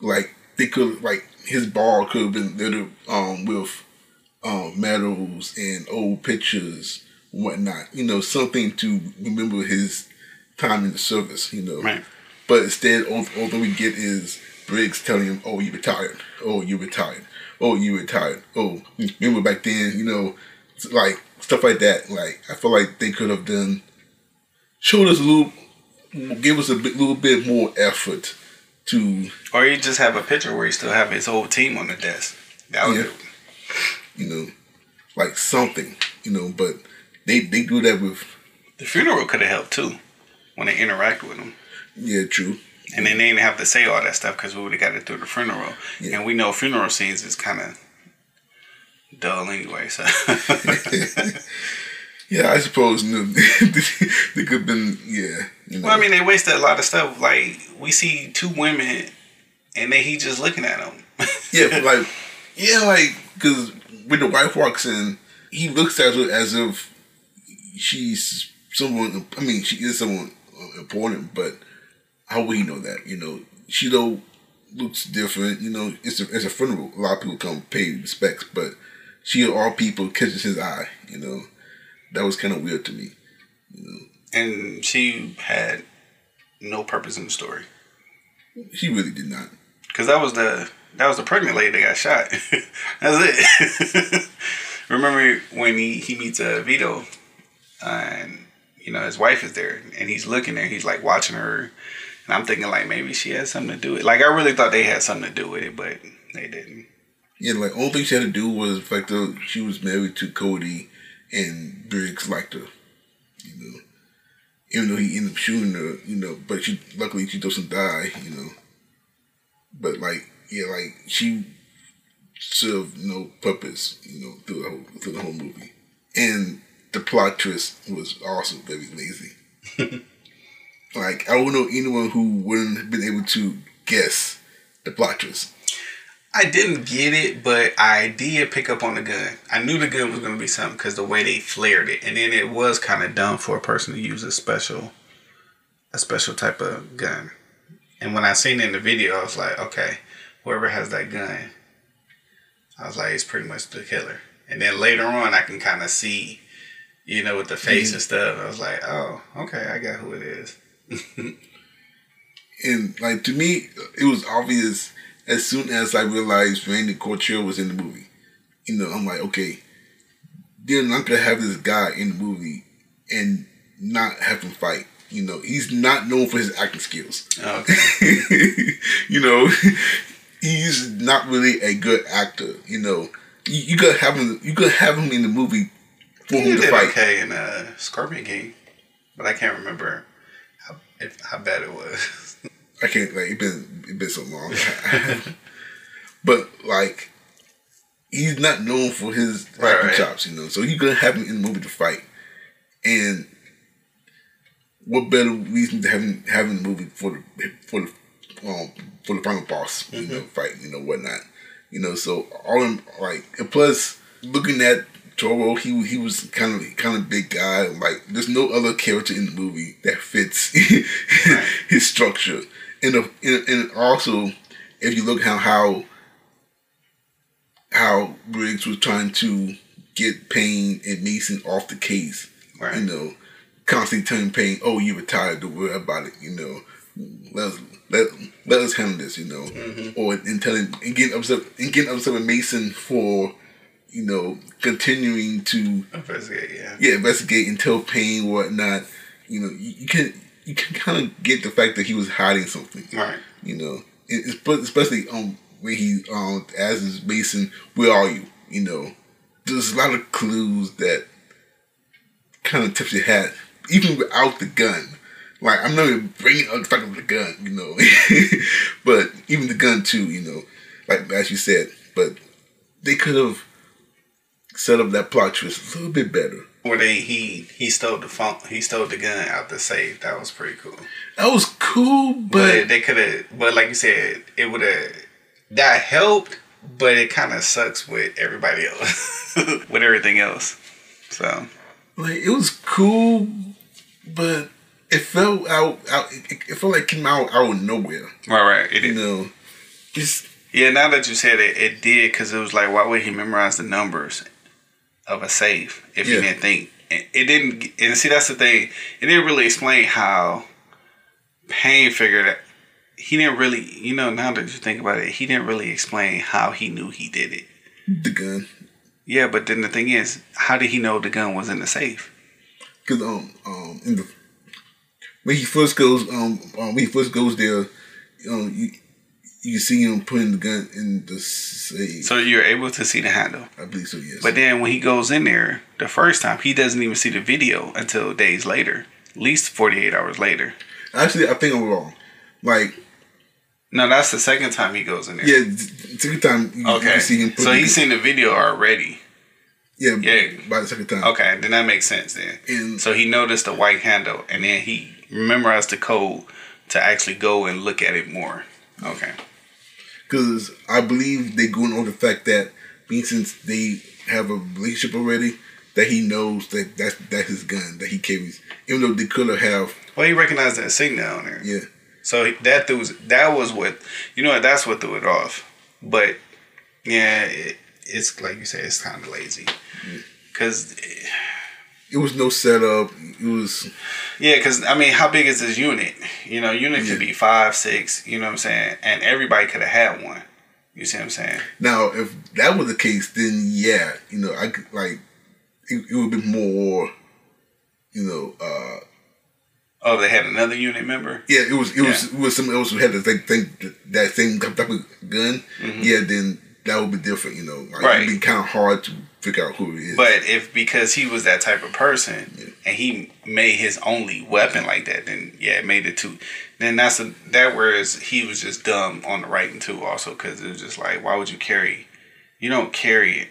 Like they could like his bar could have been littered um with um medals and old pictures and whatnot. You know, something to remember his time in the service, you know. Right. But instead all, all that we get is Briggs telling him, Oh, you retired. Oh, you retired. Oh, you retired. Oh, remember back then, you know, like stuff like that. Like I feel like they could have done showed us a little, give us a bit, little bit more effort to Or you just have a picture where you still have his whole team on the desk. That would Yeah. do. you know, like something, you know. But they they do that with The funeral could have helped too when they interact with him. yeah, true. And then they didn't have to say all that stuff because we would have got it through the funeral. Yeah. And we know funeral scenes is kind of dull anyway. So Yeah, I suppose know, they could have been yeah. You know, well, I mean, they wasted a lot of stuff. Like we see two women, and then he just looking at them. yeah, but like yeah, like because when the wife walks in, he looks at her as if she's someone. I mean, she is someone important, but how would he know that? You know, she though looks different. You know, it's a it's a funeral. A lot of people come pay respects, but she of all people catches his eye. You know, that was kind of weird to me. and she had no purpose in the story She really did not. because that was the that was the pregnant lady that got shot. That's it. Remember when he he meets uh, Vito, and you know his wife is there, and he's looking there. He's like watching her, and I'm thinking like maybe she has something to do with. it. Like I really thought they had something to do with it, but they didn't. Yeah, like only thing she had to do was the fact that she was married to Cody, and Briggs liked her. You know, even though he ended up shooting her, you know, but she luckily she doesn't die. You know, but like yeah, like she served no purpose. You know, through the whole through the whole movie, and the plot twist was also very lazy. like I don't know anyone who wouldn't have been able to guess the plot twist. I didn't get it, but I did pick up on the gun. I knew the gun was going to be something because the way they flared it, and then it was kind of dumb for a person to use a special, a special type of gun. And when I seen it in the video, I was like, okay, whoever has that gun, I was like, it's pretty much the killer. And then later on, I can kind of see, you know, with the face and stuff. I was like, oh, okay, I got who it is. and like to me, it was obvious as soon as I realized Randy Couture was in the movie. You know, I'm like, okay, they're not gonna have this guy in the movie and not have him fight. You know, he's not known for his acting skills. Okay. you know, he's not really a good actor. You know, you, you gotta have him. You gotta have him in the movie for He him to fight. okay in uh, Scorpion King, but I can't remember how, if, how bad it was. I can't like it been it been so long. but like he's not known for his Right, acting right. chops, you know. So you're gonna have him in the movie to fight. And what better reason to have him in the movie for the for the um for the final boss, you know, fight, you know, whatnot. You know, so all in like and plus looking at Toro, he he was kind of kind of big guy. Like there's no other character in the movie that fits his structure. And and, and also, if you look how how how Briggs was trying to get Payne and Mason off the case, Right. you know, constantly telling Payne, "Oh, you retired. Don't worry about it." You know, let us let, let us handle this. You know, mm-hmm. or and telling and getting upset and getting upset with Mason for you know continuing to Investigate, yeah. yeah, investigate and tell Payne whatnot. You know, you, you can you can kind of get the fact that he was hiding something. Right. You know, It- especially um when he um asks Mason, "Where are you?" You know, there's a lot of clues that kind of tips your hat, even without the gun. Like I'm not even bringing up the fact of the gun, you know, but even the gun too, you know, like as you said, but they could have set up that plot twist a little bit better. Where they he he stole the phone, he stole the gun out the safe. That was pretty cool. That was cool, But, but they could have, but like you said, it would have that helped. But it kind of sucks with everybody else, with everything else. So like it was cool, but it felt out. out it, it felt like it came out out of nowhere. right, right. It You is. know, just Yeah, now that you said it, it did because it was like, why would he memorize the numbers of a safe if Yeah. he didn't think? It, didn't, and see, that's the thing. It didn't really explain how Payne figured it. He didn't really, you know, now that you think about it, he didn't really explain how he knew he did it. the gun. Yeah, but then the thing is, how did he know the gun was in the safe? Cause um um in the when he first goes um, um when he first goes there, you know, you you see him putting the gun in the safe. So you're able to see the handle. I believe so. Yes. But then when he goes in there the first time, he doesn't even see the video until days later, at least 48 hours later. actually, I think I'm wrong. Like, No, that's the second time he goes in there. yeah, second time you, you Okay. can see him. So he's seen the video already. yeah, yeah. by the second time. Okay, then that makes sense then. And So he noticed the white handle and then he memorized the code to actually go and look at it more. Okay. Because I believe they're going on the fact that being since they have a relationship already, that he knows that that's that's his gun that he carries, even though they could have. Well, he recognized that signal on there. Yeah, So that threw that was what you know what that's what threw it off. But yeah, it, it's like you say, it's kind of lazy. Cause it was no setup. It was yeah, cause I mean, how big is this unit? You know, unit could be five, six. You know what I'm saying? And everybody could have had one. You see what I'm saying? now if that was the case, then yeah, you know, I could like it, it would be more, you know, uh Oh, they had another unit member. yeah, it was it was it was someone else who had the same thing that same type of gun. Yeah, then that would be different. You know, like. Right. it'd be kind of hard to figure out who he is. But if because he was that type of person and he made his only weapon like that, then yeah, it made it too. Then that's a that whereas he was just dumb on the writing too. Also, because it was just like, why would you carry? You don't carry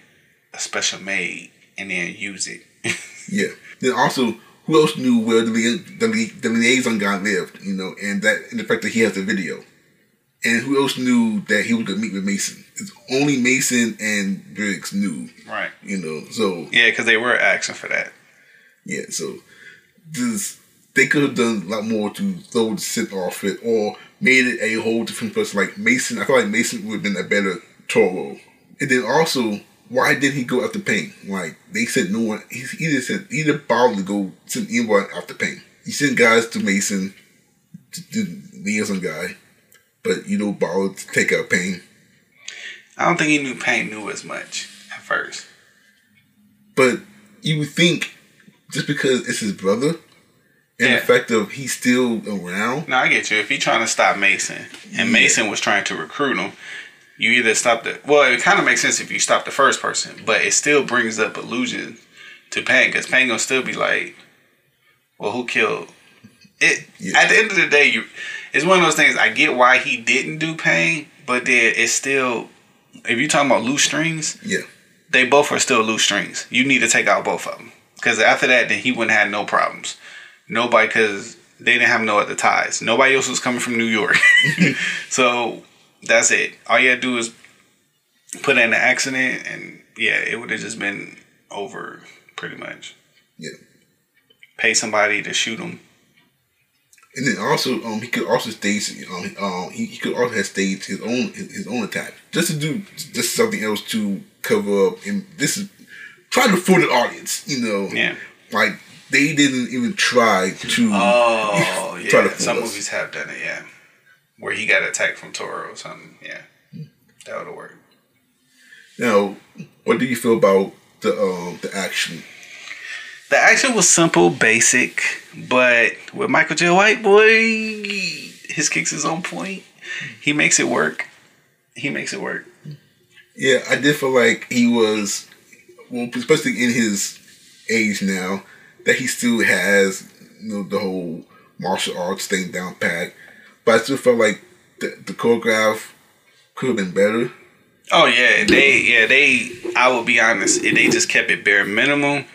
a special made and then use it. Yeah. Then also, who else knew where the the, the liaison guy lived? You know, and that and the fact that he has the video. And who else knew that he was gonna meet with Mason? It's only Mason and Briggs knew. right. You know, so Yeah, because they were asking for that. yeah, so this they could have done a lot more to throw the scent off it, or made it a whole different person. Like Mason, I feel like Mason would have been a better Toro. And then also, why did he go after Payne? Like they said, no one. He, he just said he didn't bother to go send anyone after Payne. He sent guys to Mason, to, to the liaison guy, but you don't bother to take out Payne. I don't think he knew Payne knew as much at first. But you would think just because it's his brother, and Yeah. the fact of he's still around. No, I get you. If he trying to stop Mason and Mason was trying to recruit him, you either stop the. Well, it kind of makes sense if you stop the first person, but it still brings up illusion to Payne because Payne gonna still be like, "Well, who killed it?" Yeah. At the end of the day, you it's one of those things. I get why he didn't do Payne, but then it's still. If you're talking about loose strings, Yeah. they both are still loose strings. You need to take out both of them because after that, then he wouldn't have no problems. Nobody, because they didn't have no other ties. Nobody else was coming from New York, so that's it. All you had to do is put in an accident, and yeah, it would have just been over pretty much. Yeah. Pay somebody to shoot him. And then also, um, he could also stage, um, um, he, he could also have staged his own his, his own attack just to do just something else to cover up. And this is trying to fool the audience, you know. Yeah. Like they didn't even try to. Oh Try to yeah, fool some us. movies have done it. Yeah, where he got attacked from Toro or something. Yeah, that would have worked. now, what do you feel about the um the action? The action was simple, basic, but with Michael Jai White, boy, his kicks is on point. He makes it work. He makes it work. Yeah, I did feel like he was, well, especially in his age now, that he still has, you know, the whole martial arts thing down pat. But I still felt like the, the choreograph could have been better. Oh yeah, they yeah they. I will be honest, they just kept it bare minimum.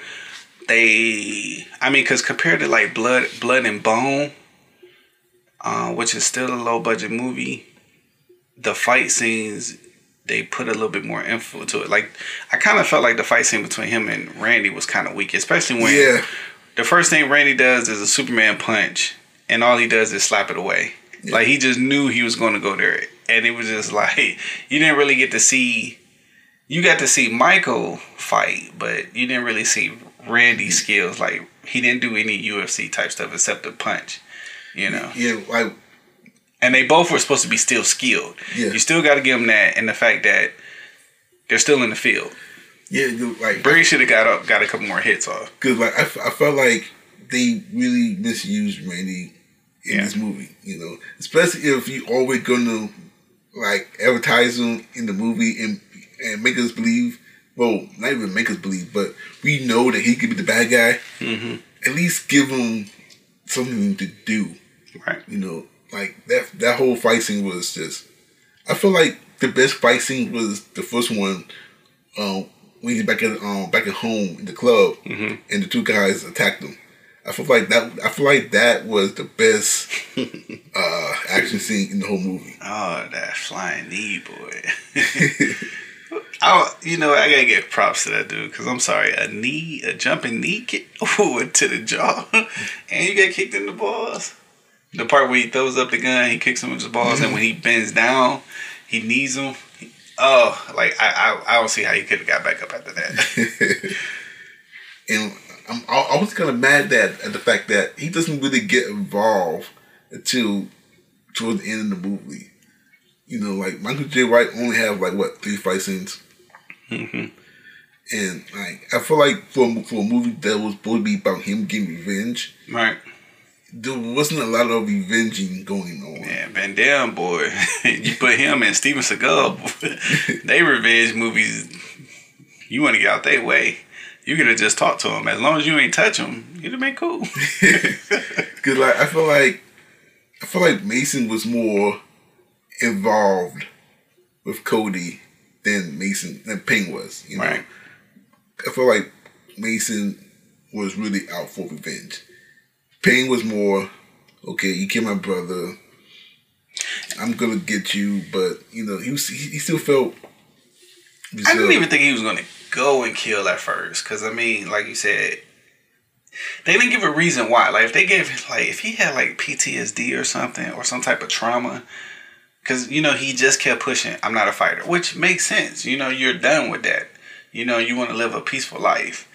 They, I mean, because compared to like Blood, Blood and Bone, uh, which is still a low budget movie, the fight scenes they put a little bit more info to it. Like I kind of felt like the fight scene between him and Randy was kind of weak, especially when Yeah, the first thing Randy does is a Superman punch, and all he does is slap it away. Like he just knew he was going to go there, and it was just like you didn't really get to see. You got to see Michael fight, but you didn't really see Randy's skills. Like he didn't do any UFC type stuff except the punch, you know. yeah, like And they both were supposed to be still skilled. Yeah. You still got to give them that, and the fact that they're still in the field. yeah, dude, like Brady should have got up, got a couple more hits off. because like I felt like they really misused Randy in Yeah. this movie. You know, especially if you always gonna like advertise him in the movie and and make us believe. Well, not even make us believe, but we know that he could be the bad guy. Mm-hmm. At least give him something to do. Right. You know, like that that whole fight scene was just. I feel like the best fight scene was the first one. Um, when he's back at um back at home in the club, Mhm. and the two guys attacked him. I feel like that. I feel like that was the best uh action scene in the whole movie. Oh, that flying knee, boy. I, you know, I gotta give props to that dude because I'm sorry, a knee, a jumping knee kick, ooh, into the jaw, and you get kicked in the balls. The part where he throws up the gun, he kicks him with his balls, and mm-hmm. when he bends down, he knees him. Oh, like I, I, I don't see how he could have got back up after that. and I'm, I, I was kind of mad that at the fact that he doesn't really get involved until towards the end of the movie. You know, like Michael Jai White only have like what three fight scenes, hmm and like I feel like for a- for a movie that was supposed to be about him getting revenge, Right? there wasn't a lot of revenging going on. Yeah, Van Damme, boy. you put him and Steven Seagal, they revenge movies. You want to get out their way. You could have just talked to him. As long as you ain't touch him, you'd have been cool. Cause like I feel like I feel like Mason was more involved with Cody than Mason than Payne was. You know, Right. I feel like Mason was really out for revenge. Payne was more okay. You killed my brother. I'm gonna get you, but you know he was he, he still felt. I didn't even think he was to go and kill at first. Because, I mean, like you said, they didn't give a reason why. Like, if they gave, like, if he had, like, PTSD or something, or some type of trauma, because, you know, he just kept pushing, I'm not a fighter, which makes sense. You know, you're done with that. You know, you want to live a peaceful life.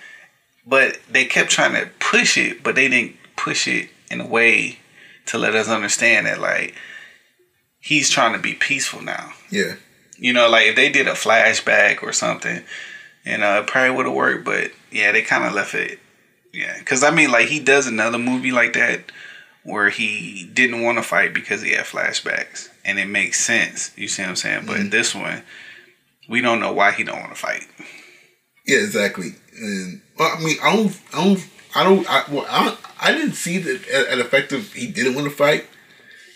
But they kept trying to push it, but they didn't push it in a way to let us understand that, like, he's trying to be peaceful now. Yeah, You know, like if they did a flashback or something, you know, it probably would have worked. But yeah, they kind of left it. Yeah, because I mean, like he does another movie like that where he didn't want to fight because he had flashbacks, and it makes sense. You see what I'm saying? But Mhm. this one, we don't know why he don't want to fight. yeah, exactly. And well, I mean, I don't, I don't, I don't, I, well, I, don't, I didn't see that at, effective. He didn't want to fight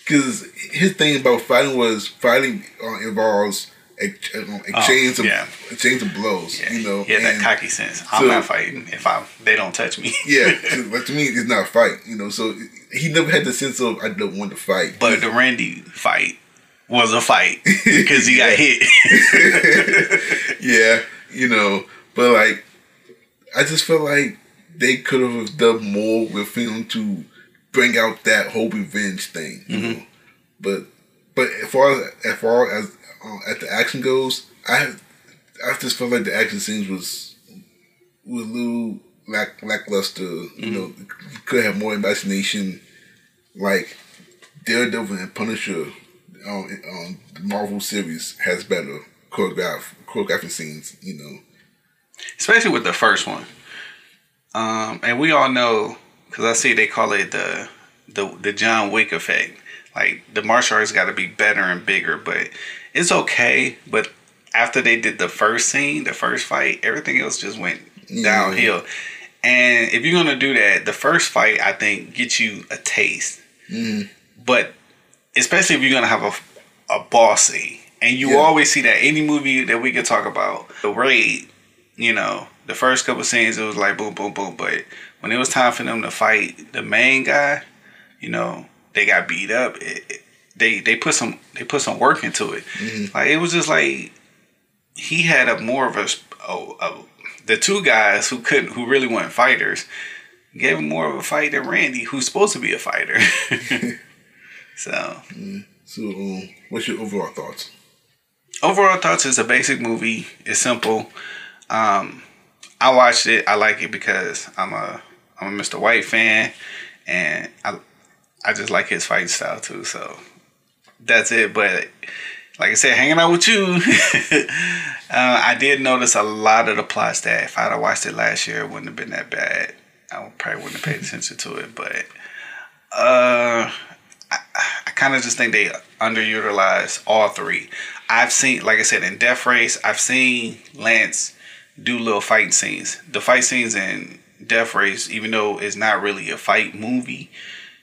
because his thing about fighting was fighting uh, involves uh, exchange of Oh, yeah. exchange of blows. Yeah, You know, he had that cocky sense. I'm so- not fighting if I they don't touch me. yeah, but to me, it's not a fight. You know, so he never had the sense of I don't want to fight. but the Randy fight was a fight because he got hit. yeah, you know, but like, I just felt like they could have done more with him to bring out that whole revenge thing, you know. But but as far as as far as uh, as the action goes, I I just felt like the action scenes was was a little lack lackluster. You know, could have more imagination, like Daredevil and Punisher. Um, um, the Marvel series has better choreograph choreographic scenes. You know, especially with the first one. Um, and we all know because I see they call it the the the John Wick effect. Like the martial arts got to be better and bigger, but it's okay. But after they did the first scene, the first fight, everything else just went Yeah. downhill. And if you're gonna do that, the first fight I think gets you a taste. mm, But especially if you're gonna have a a boss scene, and you Yeah. always see that any movie that we could talk about, the raid, you know, the first couple scenes it was like boom, boom, boom. But when it was time for them to fight the main guy, you know, they got beat up. It, it- they they put some they put some work into it. Mhm. Like it was just like he had a more of a, a, a the two guys who couldn't who really weren't fighters gave him more of a fight than Randy, who's supposed to be a fighter. so so um, what's your overall thoughts? overall thoughts is a basic movie. It's simple. Um, I watched it. I like it because I'm a I'm a Mr. White fan, and I I just like his fighting style too. So that's it. But like I said, hanging out with you, uh, I did notice a lot of the plots that if I'd have watched it last year, it wouldn't have been that bad. I probably wouldn't have paid attention to it. But uh, kind of just think they underutilize all three. I've seen, like I said, in Death Race, I've seen Lance do little fight scenes. The fight scenes in Death Race, even though it's not really a fight movie,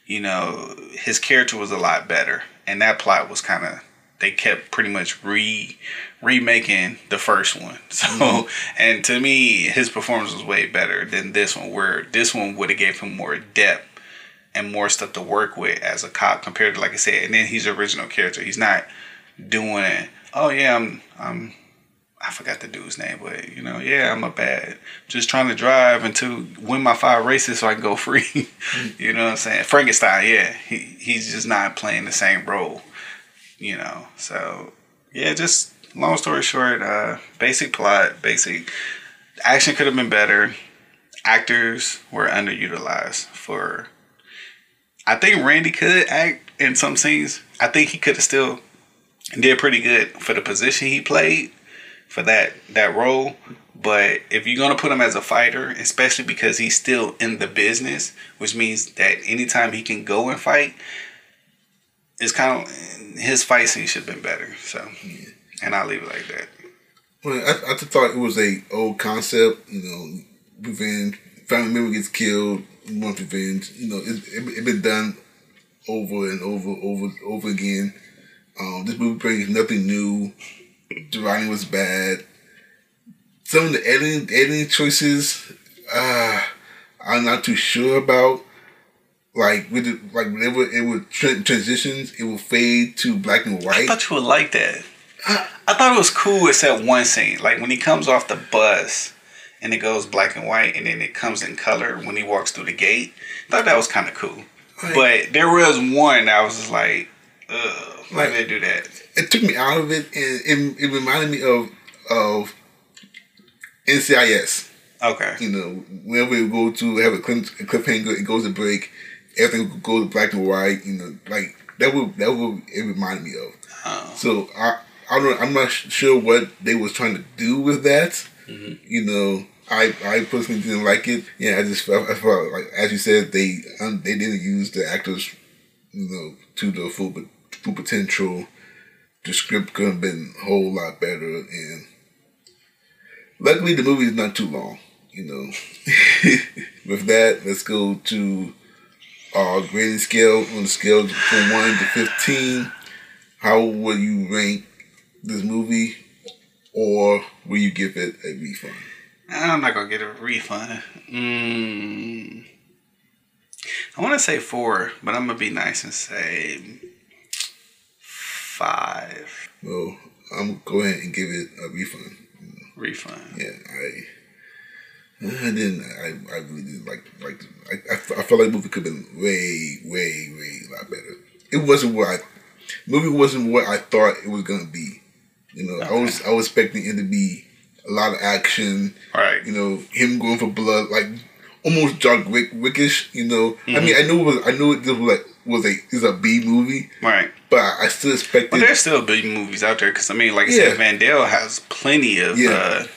you know, his character was a lot better, and that plot was kind of they kept pretty much re remaking the first one. So, mm-hmm. and to me, his performance was way better than this one. Where this one would have gave him more depth and more stuff to work with as a cop compared to like I said. And then he's original character. He's not doing. it. Oh yeah, I'm I'm I forgot the dude's name, but you know, yeah, I'm a bad. Just trying to drive until win my five races so I can go free. mm. You know what I'm saying? Frankenstein, yeah, he he's just not playing the same role. You know, so yeah, just long story short, uh, basic plot, basic action could have been better. Actors were underutilized for. I think Randy could act in some scenes. I think he could have still did pretty good for the position he played for that that role. But if you're gonna put him as a fighter, especially because he's still in the business, which means that anytime he can go and fight, it's kind of his fight scene should have been better. So, yeah. and I'll leave it like that. Well, I, I just thought it was a old concept. You know, revenge. Family member gets killed. Want revenge. You know, it, it, it been done over and over, over, over again. Um, this movie brings nothing new. The writing was bad. Some of the editing editing choices, uh, I'm not too sure about. Like with it, like whenever it would transitions, it would fade to black and white. I thought you would like that. Uh, I thought it was cool except one scene, like when he comes off the bus and it goes black and white, and then it comes in color when he walks through the gate. I thought that was kind of cool. But there was one that was just like, ugh, why like, did they do that? it took me out of it, and it, it reminded me of of NCIS. Okay. You know, whenever we go to have a, cliff, a cliffhanger, it goes to break. Everything goes black and white. You know, like that would that would it reminded me of. Oh. So I I don't I'm not sure what they was trying to do with that. Mm-hmm. You know, I I personally didn't like it. Yeah, I just felt, I felt like as you said they um, they didn't use the actors, you know, to the full full potential the script could have been a whole lot better. And luckily, the movie is not too long. You know, with that, let's go to our grading scale on the scale from one to fifteen. How would you rank this movie, or will you give it a refund? I'm not gonna get a refund. Mm, I want to say four, but I'm gonna be nice and say five. Well, I'm gonna go ahead and give it a refund. Refund. Yeah, I. I didn't. I, I really didn't like like. I, I, I felt like the movie could have been way, way, way a lot better. It wasn't what I. Movie wasn't what I thought it was gonna be. You know, okay. I was I was expecting it to be a lot of action. Right. You know, him going for blood, like almost John Wick Wickish. You know, mm-hmm. I mean, I knew it was I knew it was like was a is a B movie. Right. But I still expect. But there's still B movies out there because I mean, like I yeah. said, Van Damme has plenty of yeah. uh,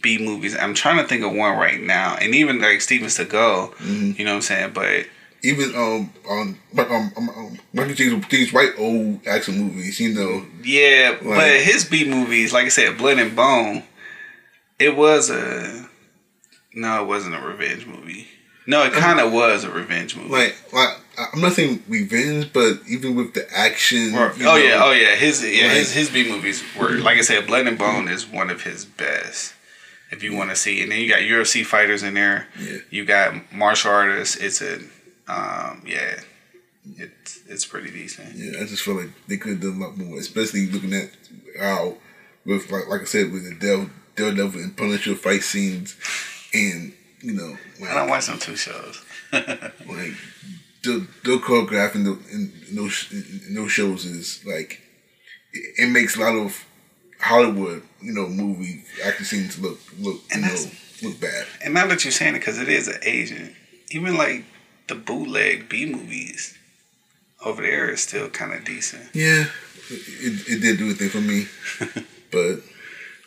B movies. I'm trying to think of one right now, and even like Steven Seagal. Mm-hmm. You know what I'm saying? But even um um um, um, um Michael James these white old action movies, you know. Yeah, like, but his B movies, like I said, Blood and Bone, it was a no, it wasn't a revenge movie. No, it kind of was a revenge movie. Like, like I'm not saying revenge, but even with the action. Or, oh know, yeah, oh yeah, his yeah like, his his B movies were like I said, Blood and Bone is one of his best. If you want to see, and then you got UFC fighters in there. Yeah. You got martial artists. It's a, um, yeah, it's it's pretty decent. Yeah, I just feel like they could have done a lot more, especially looking at how, with like like I said, with the Del Daredevil and Punisher fight scenes, and you know, like, I don't watch them two shows. like the the choreograph in, the, in, in those in those shows is like it, it, makes a lot of Hollywood you know movie action scenes look look and you know look bad. And now that you're saying it, because it is an Asian, even like the bootleg B movies over there is still kind of decent. Yeah, it, it did do a thing for me, but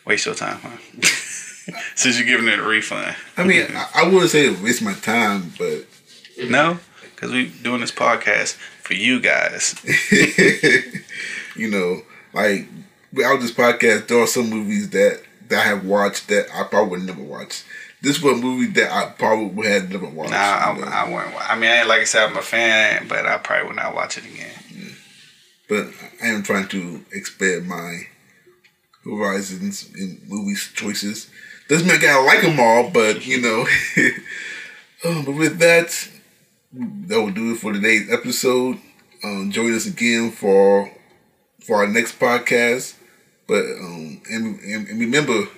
waste your time, huh? Since you're giving it a refund. I mean, I, I wouldn't say it waste my time, but no. because we doing this podcast for you guys. you know, like without this podcast, there are some movies that that I have watched that I probably would never watch. This was a movie that I probably would have never watched. Nah, I, you know. I wouldn't. I mean, I- like I said, I'm a fan, but I probably would not watch it again. but I am trying to expand my horizons in movies choices. Doesn't mean I gotta like them all, but you know. um, but with that, that will do it for today's episode. Um, join us again for for our next podcast. But um, and, and, and remember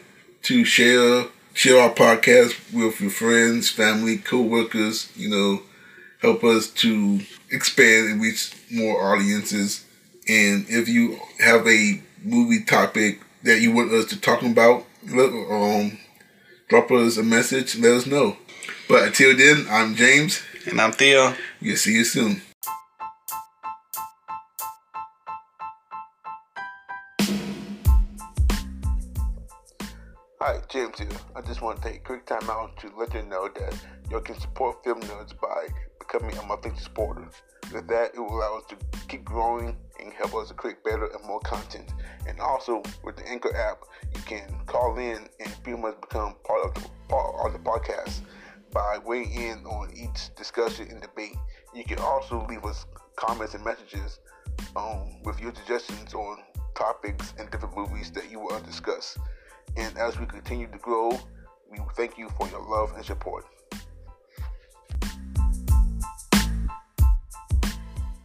to share share our podcast with your friends, family, co-workers. You know, help us to expand and reach more audiences. And if you have a movie topic that you want us to talk about, let, um, drop us a message. Let us know. But until then, I'm James. And I'm Theo. We'll see you soon. Hi, James here. I just want to take a quick time out to let you know that you can support Film Nerds by becoming a monthly supporter. With that, it will allow us to keep growing and help us create better and more content. And also, with the Anchor app, you can call in and pretty much become part of the part of the podcast by weighing in on each discussion and debate. You can also leave us comments and messages um, with your suggestions on topics and different movies that you want to discuss. And as we continue to grow, we thank you for your love and support.